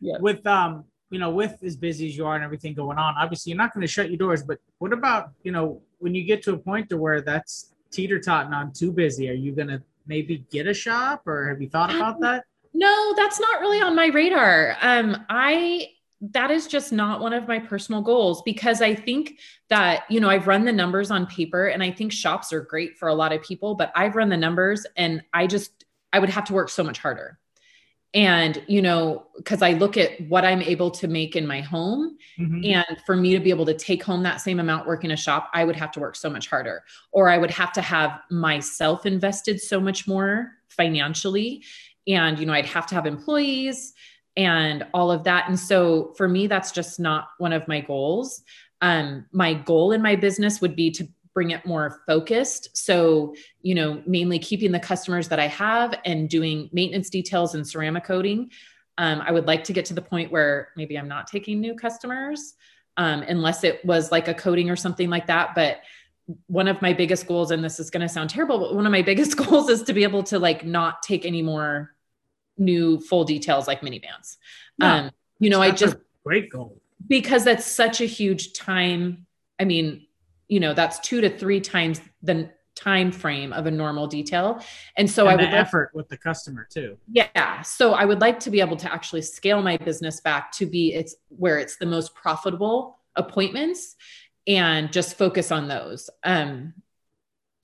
Yeah. With um, you know, with as busy as you are and everything going on, obviously you're not going to shut your doors. But what about, you know, when you get to a point to where that's teeter totting on too busy, are you going to maybe get a shop or have you thought about um, that? No, that's not really on my radar. Um, I that is just not one of my personal goals because I think that, you know, I've run the numbers on paper and I think shops are great for a lot of people, but I've run the numbers and I just, I would have to work so much harder. And, you know, because I look at what I'm able to make in my home. Mm-hmm. And for me to be able to take home that same amount working a shop, I would have to work so much harder, or I would have to have myself invested so much more financially. And, you know, I'd have to have employees and all of that. And so for me, that's just not one of my goals. Um, my goal in my business would be to bring it more focused. So, you know, mainly keeping the customers that I have and doing maintenance details and ceramic coating. Um, I would like to get to the point where maybe I'm not taking new customers, um, unless it was like a coating or something like that. But one of my biggest goals, and this is going to sound terrible, but one of my biggest goals is to be able to like not take any more new full details like minivans. No, um, you know, I just great goal because that's such a huge time. I mean, you know, that's two to three times the time frame of a normal detail. And so and I would effort like, with the customer too. Yeah. So I would like to be able to actually scale my business back to be it's where it's the most profitable appointments and just focus on those. Um,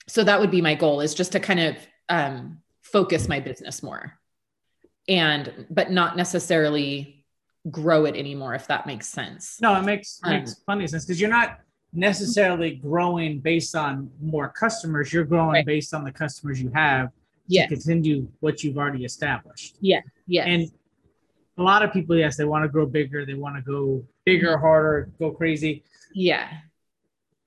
so that would be my goal is just to kind of um, focus my business more and but not necessarily grow it anymore if that makes sense. No it makes um, makes plenty of sense because you're not necessarily growing based on more customers you're growing right. based on the customers you have yes. to continue what you've already established. Yeah yeah and a lot of people yes they want to grow bigger they want to go bigger harder go crazy. Yeah.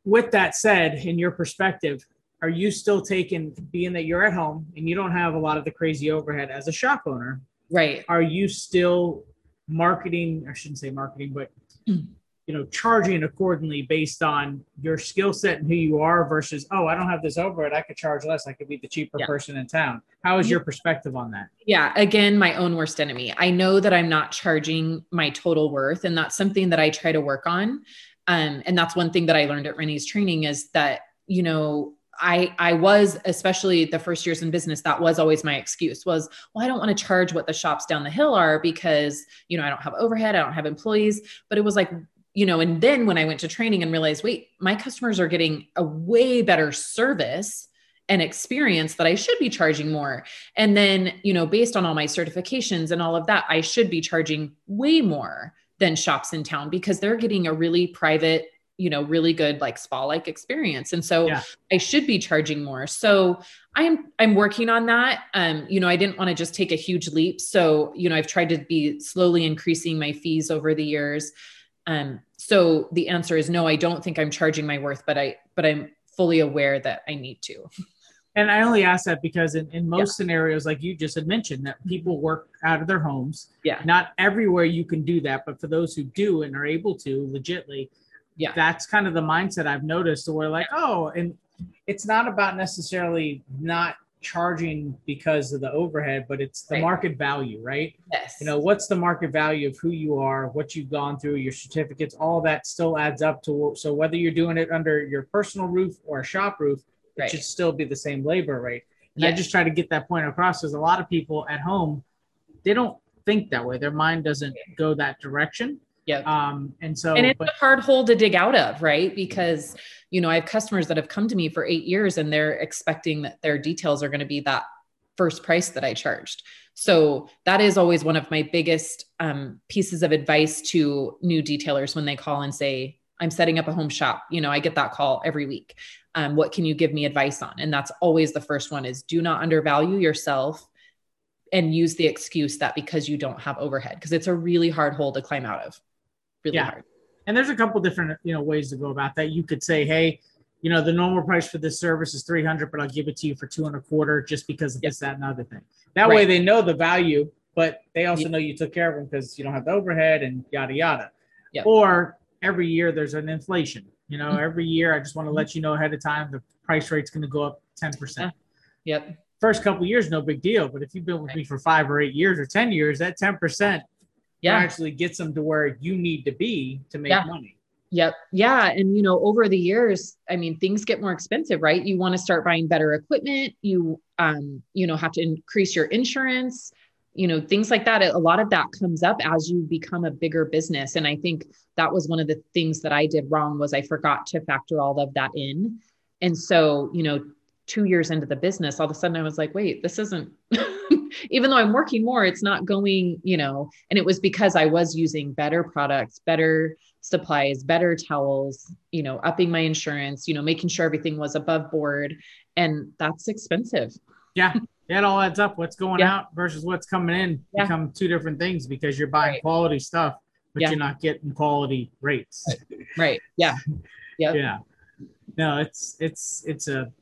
With that said in your perspective are you still taking being that you're at home and you don't have a lot of the crazy overhead as a shop owner right. Are you still marketing i shouldn't say marketing but mm. you know charging accordingly based on your skill set and who you are versus oh i don't have this overhead i could charge less i could be the cheaper yeah. person in town. How is your perspective on that? Yeah again my own worst enemy. I know that i'm not charging my total worth and that's something that i try to work on. Um, and that's one thing that i learned at Renny's training is that you know I I was especially the first years in business that was always my excuse was well I don't want to charge what the shops down the hill are because you know I don't have overhead I don't have employees. But it was like you know and then when I went to training and realized wait my customers are getting a way better service and experience that I should be charging more. And then you know based on all my certifications and all of that I should be charging way more than shops in town because they're getting a really private you know really good like spa like experience. And so yeah. i should be charging more. So i'm i'm working on that. Um you know i didn't want to just take a huge leap. So you know i've tried to be slowly increasing my fees over the years. Um so the answer is no i don't think i'm charging my worth but i but i'm fully aware that i need to. And i only ask that because in, in most yeah. scenarios like you just had mentioned that people work out of their homes. Yeah. Not everywhere you can do that but for those who do and are able to legitly yeah. that's kind of the mindset i've noticed where like oh and it's not about necessarily not charging because of the overhead but it's the right. market value right? Yes. You know what's the market value of who you are what you've gone through your certificates all that still adds up to so whether you're doing it under your personal roof or a shop roof it right. should still be the same labor rate. And yes. i just try to get that point across because a lot of people at home they don't think that way. Their mind doesn't go that direction yeah. Um, and so, and it's but, a hard hole to dig out of, right? Because, you know, I have customers that have come to me for eight years and they're expecting that their details are going to be that first price that I charged. So that is always one of my biggest um, pieces of advice to new detailers when they call and say, I'm setting up a home shop. You know, I get that call every week. Um, what can you give me advice on? And that's always the first one is do not undervalue yourself and use the excuse that because you don't have overhead, because it's a really hard hole to climb out of really yeah. hard. And there's a couple different, you know, ways to go about that. You could say, hey, you know, the normal price for this service is 300, but I'll give it to you for two and a quarter just because of Yep. this, that, and other thing. That Right. way they know the value, but they also Yep. know you took care of them because you don't have the overhead and yada, yada. Yep. Or every year there's an inflation. You know, Mhm. every year I just want to let you know ahead of time the price rate's going to go up 10%. Yep. First couple years, no big deal. But if you've been with me for five or eight years or 10 years, that 10% Yeah. actually gets them to where you need to be to make Yeah. money. Yep. Yeah. And, you know, over the years, I mean, things get more expensive, right? You want to start buying better equipment. You, um, you know, have to increase your insurance, you know, things like that. A lot of that comes up as you become a bigger business. And I think that was one of the things that I did wrong was I forgot to factor all of that in. And so, you know, two years into the business, all of a sudden I was like, wait, this isn't, even though I'm working more, it's not going, you know, and it was because I was using better products, better supplies, better towels, you know, upping my insurance, you know, making sure everything was above board. And that's expensive. Yeah, it all adds up. What's going Yeah. out versus what's coming in Yeah. become two different things because you're buying Right. quality stuff, but Yeah. you're not getting quality rates. Right. Yeah. Yeah. Yeah. No, it's it's it's a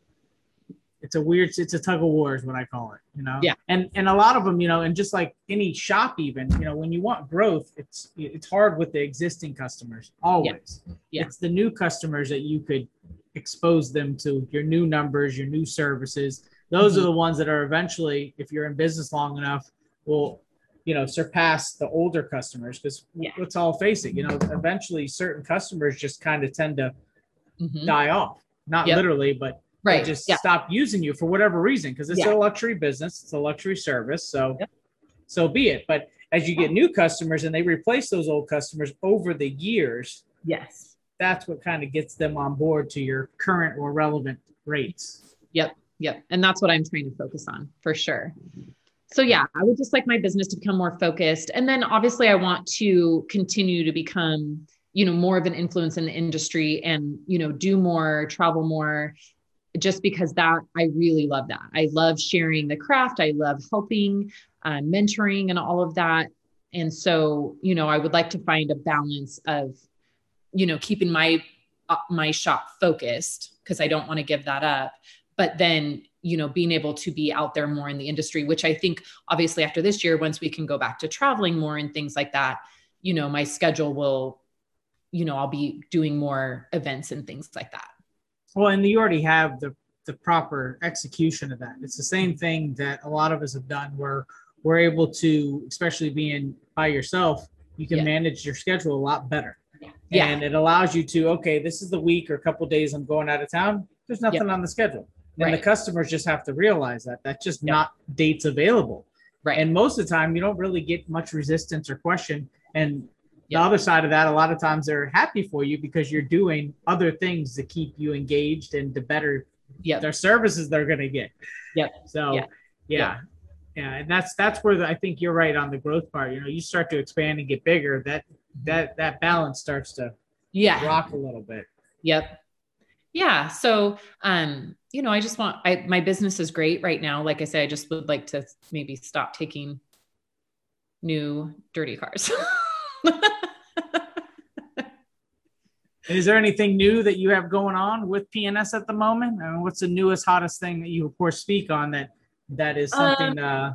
it's a weird it's a tug of war is what I call it, you know. Yeah. And and a lot of them, you know, and just like any shop even, you know, when you want growth, it's it's hard with the existing customers always. Yeah. It's the new customers that you could expose them to your new numbers, your new services. Those Mm-hmm. are the ones that are eventually, if you're in business long enough, will you know surpass the older customers because Yeah. let's all face it, you know, eventually certain customers just kind of tend to Mhm. die off. Not Yep. literally, but they Right. just yeah. stop using you for whatever reason because it's Yeah. a luxury business, it's a luxury service. So, Yep. so be it. But as you get new customers and they replace those old customers over the years, Yes. that's what kind of gets them on board to your current or relevant rates. Yep. Yep. And that's what I'm trying to focus on for sure. So, yeah, I would just like my business to become more focused. And then obviously, I want to continue to become, you know, more of an influence in the industry and, you know, do more, travel more, just because that I really love that. I love sharing the craft, I love helping, uh, mentoring, and all of that. And so, you know, I would like to find a balance of, you know, keeping my uh, my shop focused because I don't want to give that up but then you know being able to be out there more in the industry which i think obviously after this year once we can go back to traveling more and things like that you know my schedule will you know i'll be doing more events and things like that Well, and you already have the the proper execution of that. It's the same thing that a lot of us have done where we're able to, especially being by yourself, you can Yeah. manage your schedule a lot better. yeah And it allows you to, okay, this is the week or a couple days I'm going out of town. There's nothing on the schedule. And the customers just have to realize that that's just not dates available. right And most of the time, you don't really get much resistance or question. And Yeah. the other side of that, a lot of times they're happy for you because you're doing other things to keep you engaged and to better yeah their services they're going to get. Yep. So, Yeah. yeah. yeah. And that's that's where the, I think you're right on the growth part. You know, you start to expand and get bigger, that that that balance starts to yeah rock a little bit. Yep. Yeah. So, um, you know, I just want, I, my business is great right now. Like I said, I just would like to maybe stop taking new dirty cars. Is there anything new that you have going on with PNS at the moment? I mean, what's the newest, hottest thing that you, of course, speak on that that is something? uh,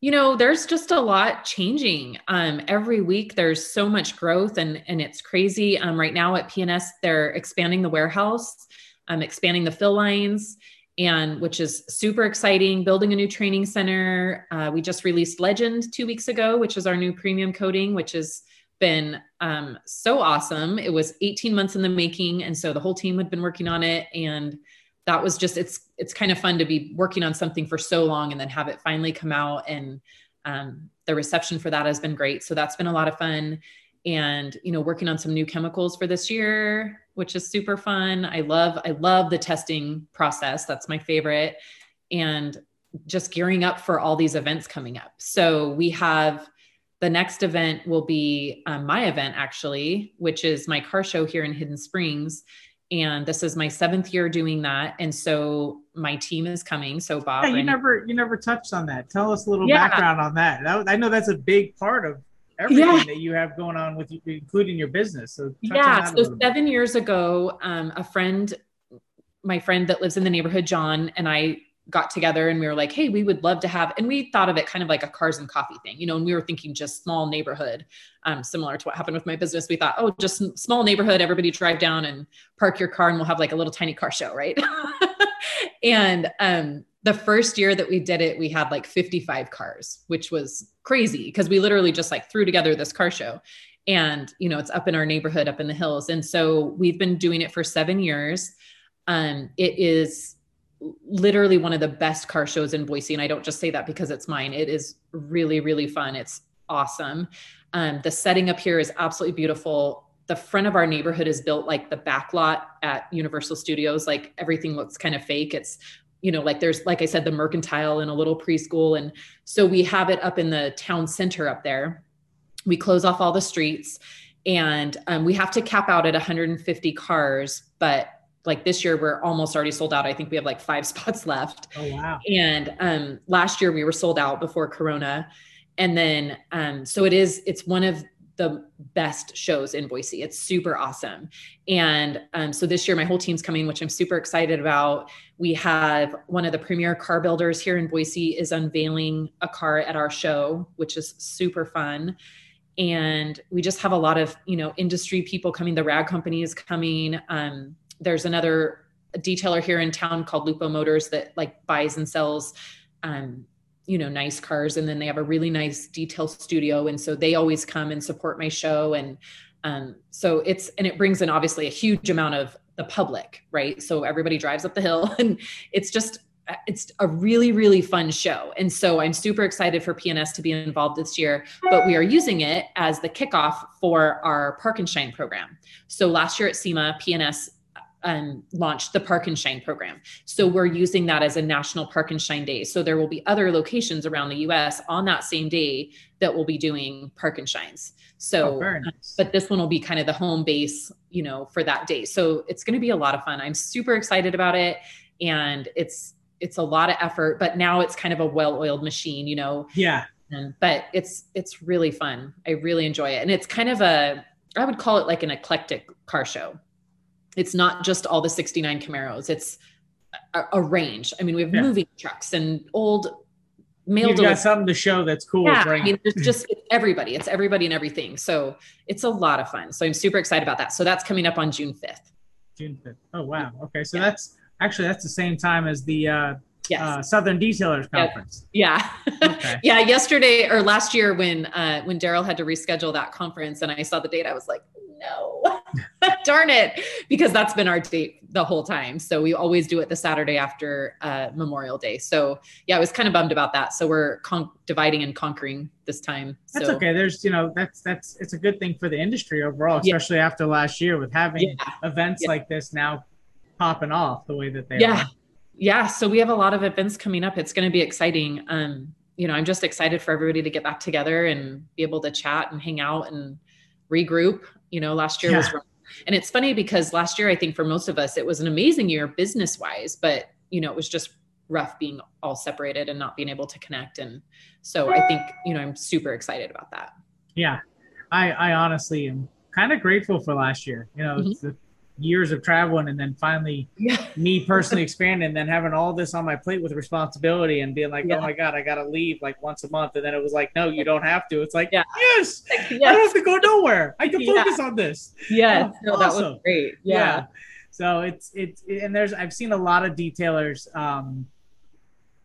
you know, there's just a lot changing. Um, every week there's so much growth and, and it's crazy. Um, right now at PNS, they're expanding the warehouse, um, expanding the fill lines and which is super exciting, building a new training center. Uh, we just released Legend two weeks ago, which is our new premium coating, which has been um, so awesome. It was 18 months in the making. And so the whole team had been working on it. And that was just, it's, it's kind of fun to be working on something for so long and then have it finally come out. And um, the reception for that has been great. So that's been a lot of fun. And, you know, working on some new chemicals for this year, which is super fun. I love, I love the testing process. That's my favorite. And just gearing up for all these events coming up. So we have the next event will be um, my event actually, which is my car show here in Hidden Springs. And this is my seventh year doing that. And so my team is coming. So Bob, yeah, you Renny- never you never touched on that. Tell us a little Yeah. background on that. that. I know that's a big part of everything yeah. that you have going on with you, including your business. So yeah, so seven years ago, um, a friend, my friend that lives in the neighborhood, John, and I got together and we were like, hey, we would love to have, and we thought of it kind of like a cars and coffee thing, you know, and we were thinking just small neighborhood, um, similar to what happened with my business. We thought, oh, just small neighborhood, everybody drive down and park your car and we'll have like a little tiny car show, right? and um, the first year that we did it, we had like 55 cars, which was crazy because we literally just like threw together this car show. And, you know, it's up in our neighborhood, up in the hills. And so we've been doing it for seven years. Um, it is literally one of the best car shows in Boise. And I don't just say that because it's mine. It is really, really fun. It's awesome. Um, the setting up here is absolutely beautiful. The front of our neighborhood is built like the back lot at Universal Studios. Like everything looks kind of fake. It's, you know, like there's, like I said, the mercantile and a little preschool. And so we have it up in the town center up there. We close off all the streets and um, we have to cap out at 150 cars, but like this year we're almost already sold out. I think we have like five spots left. Oh wow. And um last year we were sold out before corona. And then um so it is it's one of the best shows in Boise. It's super awesome. And um, so this year, my whole team's coming, which I'm super excited about. We have one of the premier car builders here in Boise is unveiling a car at our show, which is super fun. And we just have a lot of, you know, industry people coming, the rag company is coming. Um, there's another detailer here in town called Lupo Motors that like buys and sells um, you know nice cars and then they have a really nice detail studio and so they always come and support my show and um, so it's and it brings in obviously a huge amount of the public right? So everybody drives up the hill and it's just it's a really really fun show. And so i'm super excited for pns to be involved this year but we are using it as the kickoff for our park and shine program. So last year at sema pns um, launched the Park and Shine program. So we're using that as a national Park and Shine day. So there will be other locations around the US on that same day that will be doing Park and Shines. So, oh, nice. but this one will be kind of the home base, you know, for that day. So it's going to be a lot of fun. I'm super excited about it. And it's, it's a lot of effort, but now it's kind of a well-oiled machine, you know? Yeah. And, but it's, it's really fun. I really enjoy it. And it's kind of a, I would call it like an eclectic car show it's not just all the 69 Camaros. It's a, a range. I mean, we have yeah. moving trucks and old mail You've got something to show that's cool. Yeah, I mean, it's just it's everybody. It's everybody and everything. So it's a lot of fun. So I'm super excited about that. So that's coming up on June 5th. June 5th. Oh wow. Okay. So yeah. that's actually that's the same time as the uh, yes. uh, Southern Detailers Conference. Yeah. Okay. yeah. Yesterday or last year when uh, when Daryl had to reschedule that conference and I saw the date, I was like, no, darn it, because that's been our date the whole time. So we always do it the Saturday after uh, Memorial Day. So yeah, I was kind of bummed about that. So we're con- dividing and conquering this time. That's okay. There's, you know, that's that's it's a good thing for the industry overall, especially yeah. after last year with having yeah. events yeah. like this now popping off the way that they yeah. Are. Yeah. So we have a lot of events coming up. It's going to be exciting. Um, you know, I'm just excited for everybody to get back together and be able to chat and hang out and regroup. You know, last year yeah. was and it's funny because last year I think for most of us it was an amazing year business wise, but you know, it was just rough being all separated and not being able to connect and so I think, you know, I'm super excited about that. Yeah. I I honestly am kind of grateful for last year. You know, mm-hmm. the years of traveling and then finally yeah. me personally expanding and then having all this on my plate with responsibility and being like, oh yeah. oh my God, I got to leave like once a month. And then it was like, no, you don't have to. It's like, yeah. yes, yes. I don't have to go nowhere. I can focus on this. Yes. Oh, no, awesome. that was great. Yeah. So it's, it's, and there's, I've seen a lot of detailers, um,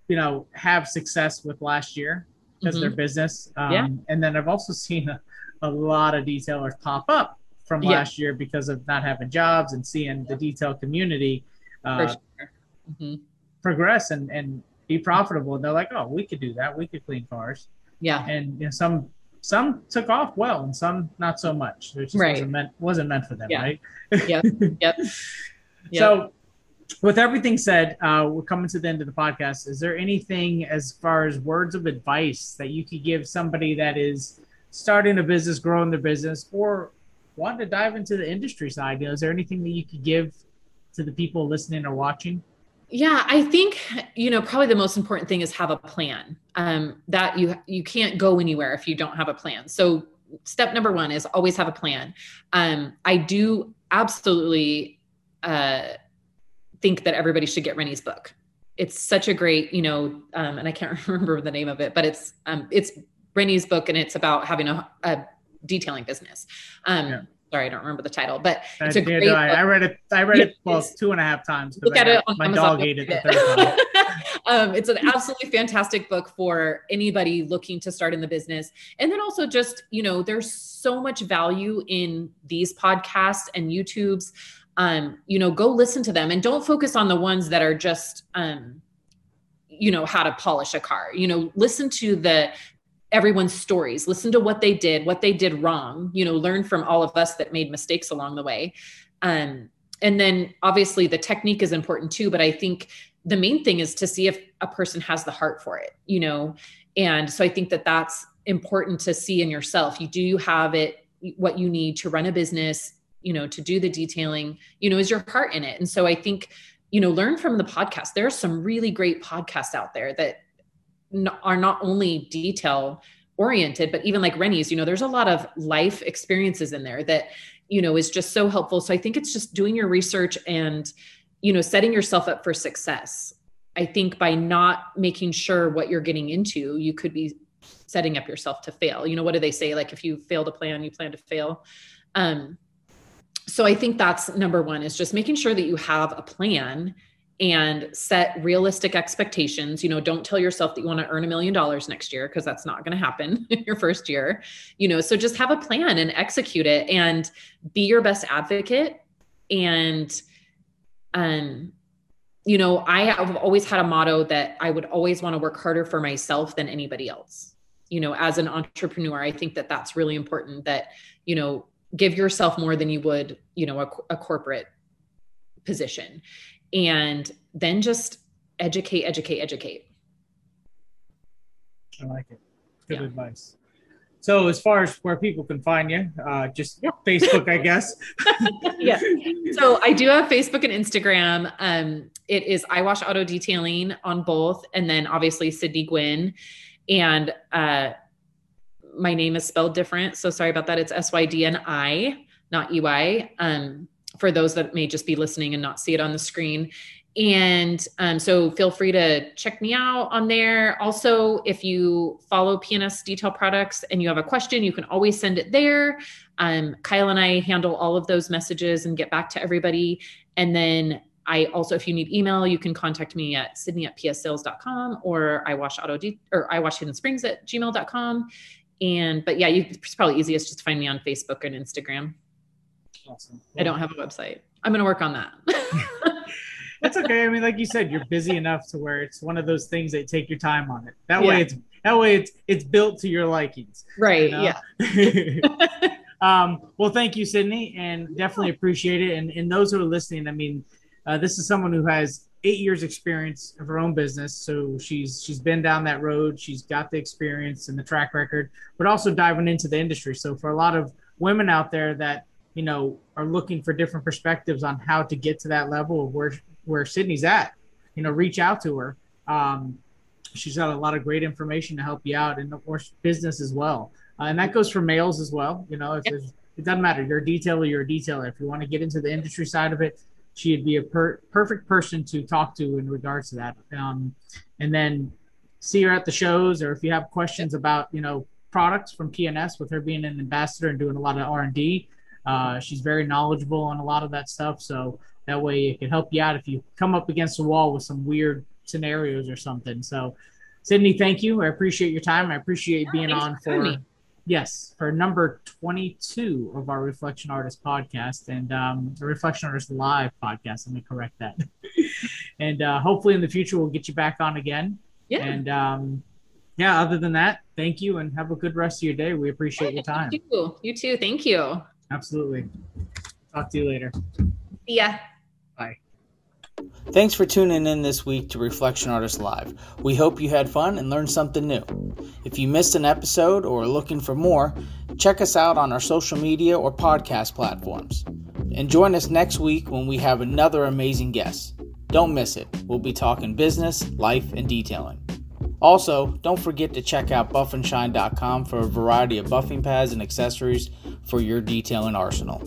you know, have success with last year because mm-hmm. their business. Um, yeah. And then I've also seen a, a lot of detailers pop up from yeah. last year because of not having jobs and seeing the detail community uh, sure. mm-hmm. progress and, and be profitable. And they're like, oh, we could do that. We could clean cars. Yeah. And you know, some some took off well and some not so much. It just right. wasn't meant wasn't meant for them, yeah. right? yep. Yep. So with everything said, uh, we're coming to the end of the podcast. Is there anything as far as words of advice that you could give somebody that is starting a business, growing their business, or wanted to dive into the industry side. Is there anything that you could give to the people listening or watching? Yeah, I think you know probably the most important thing is have a plan. Um, that you you can't go anywhere if you don't have a plan. So step number one is always have a plan. Um, I do absolutely uh, think that everybody should get Renny's book. It's such a great, you know, um, and I can't remember the name of it, but it's um, it's Renny's book, and it's about having a, a detailing business. Um, yeah. Sorry, I don't remember the title, but it's a great. I, I, read it. I read it well two and a half times. Look at it. my Amazon dog ate it the third time. um, it's an absolutely fantastic book for anybody looking to start in the business, and then also just you know, there's so much value in these podcasts and YouTubes. Um, you know, go listen to them and don't focus on the ones that are just um, you know how to polish a car you know listen to the everyone's stories. Listen to what they did what they did wrong you know learn from all of us that made mistakes along the way. Um, and then obviously the technique is important too but i think the main thing is to see if a person has the heart for it you know? And so i think that that's important to see in yourself. You do have it what you need to run a business you know to do the detailing? You know is your heart in it? And so i think you know learn from the podcast. There are some really great podcasts out there that are not only detail oriented but even like Renny's you know there's a lot of life experiences in there that you know is just so helpful. So i think it's just doing your research and you know setting yourself up for success. I think by not making sure what you're getting into you could be setting up yourself to fail. You know what do they say? Like if you fail to plan you plan to fail. Um so i think that's number one is just making sure that you have a plan and set realistic expectations. You know, don't tell yourself that you want to earn a million dollars next year because that's not going to happen in your first year. You know, so just have a plan and execute it and be your best advocate and um you know, I have always had a motto that I would always want to work harder for myself than anybody else. You know, as an entrepreneur, I think that that's really important that, you know, give yourself more than you would, you know, a, a corporate position and then just educate, educate, educate. I like it. Good yeah. advice. So, as far as where people can find you, uh, just yep. Facebook, I guess. yeah. So, I do have Facebook and Instagram. Um, it is I Wash Auto Detailing on both, and then obviously Sydni Gwynn. And uh, my name is spelled different. So, sorry about that. It's S Y D N I, not E Y. Um, for those that may just be listening and not see it on the screen. And um, so feel free to check me out on there. Also, if you follow PNS Detail Products and you have a question, you can always send it there. Um, Kyle and I handle all of those messages and get back to everybody. And then I also, if you need email, you can contact me at sydni at pssales.com or I wash auto de- or I wash hidden springs at gmail.com. And, but yeah, you, it's probably easiest just to find me on Facebook and Instagram. Awesome. I don't have a website. I'm going to work on that. That's okay. I mean, like you said, you're busy enough to where it's one of those things that take your time on it. That way, it's that way it's it's built to your likings. Right. You know? Yeah. um, well, thank you, Sydni, and definitely appreciate it. And and those who are listening, I mean, uh, this is someone who has eight years experience of her own business so she's she's been down that road she's got the experience and the track record but also diving into the industry so for a lot of women out there that you know, are looking for different perspectives on how to get to that level of where where Sydni's at, you know, reach out to her. Um, she's got a lot of great information to help you out, and of course, business as well. Uh, and that goes for males as well. You know, if yep. it doesn't matter, you're a detailer, you're a detailer. If you want to get into the industry side of it, she'd be a per- perfect person to talk to in regards to that. Um, and then see her at the shows, or if you have questions about, you know, products from PNS, with her being an ambassador and doing a lot of R and D, uh, she's very knowledgeable on a lot of that stuff. So that way it can help you out if you come up against a wall with some weird scenarios or something. So, Sydni, thank you. I appreciate your time. I appreciate yeah, being on for, for yes for number 22 of our Reflection Artist podcast and um, the Reflection Artist Live podcast. Let me correct that. and uh, hopefully in the future we'll get you back on again. Yeah. And um, yeah, other than that, thank you and have a good rest of your day. We appreciate your time. You too. You too. Thank you. Absolutely. Talk to you later. See ya. Bye. Thanks for tuning in this week to Reflection Artist Live. We hope you had fun and learned something new. If you missed an episode or are looking for more, check us out on our social media or podcast platforms. And join us next week when we have another amazing guest. Don't miss it. We'll be talking business, life, and detailing. Also, don't forget to check out buffandshine.com for a variety of buffing pads and accessories for your detailing arsenal.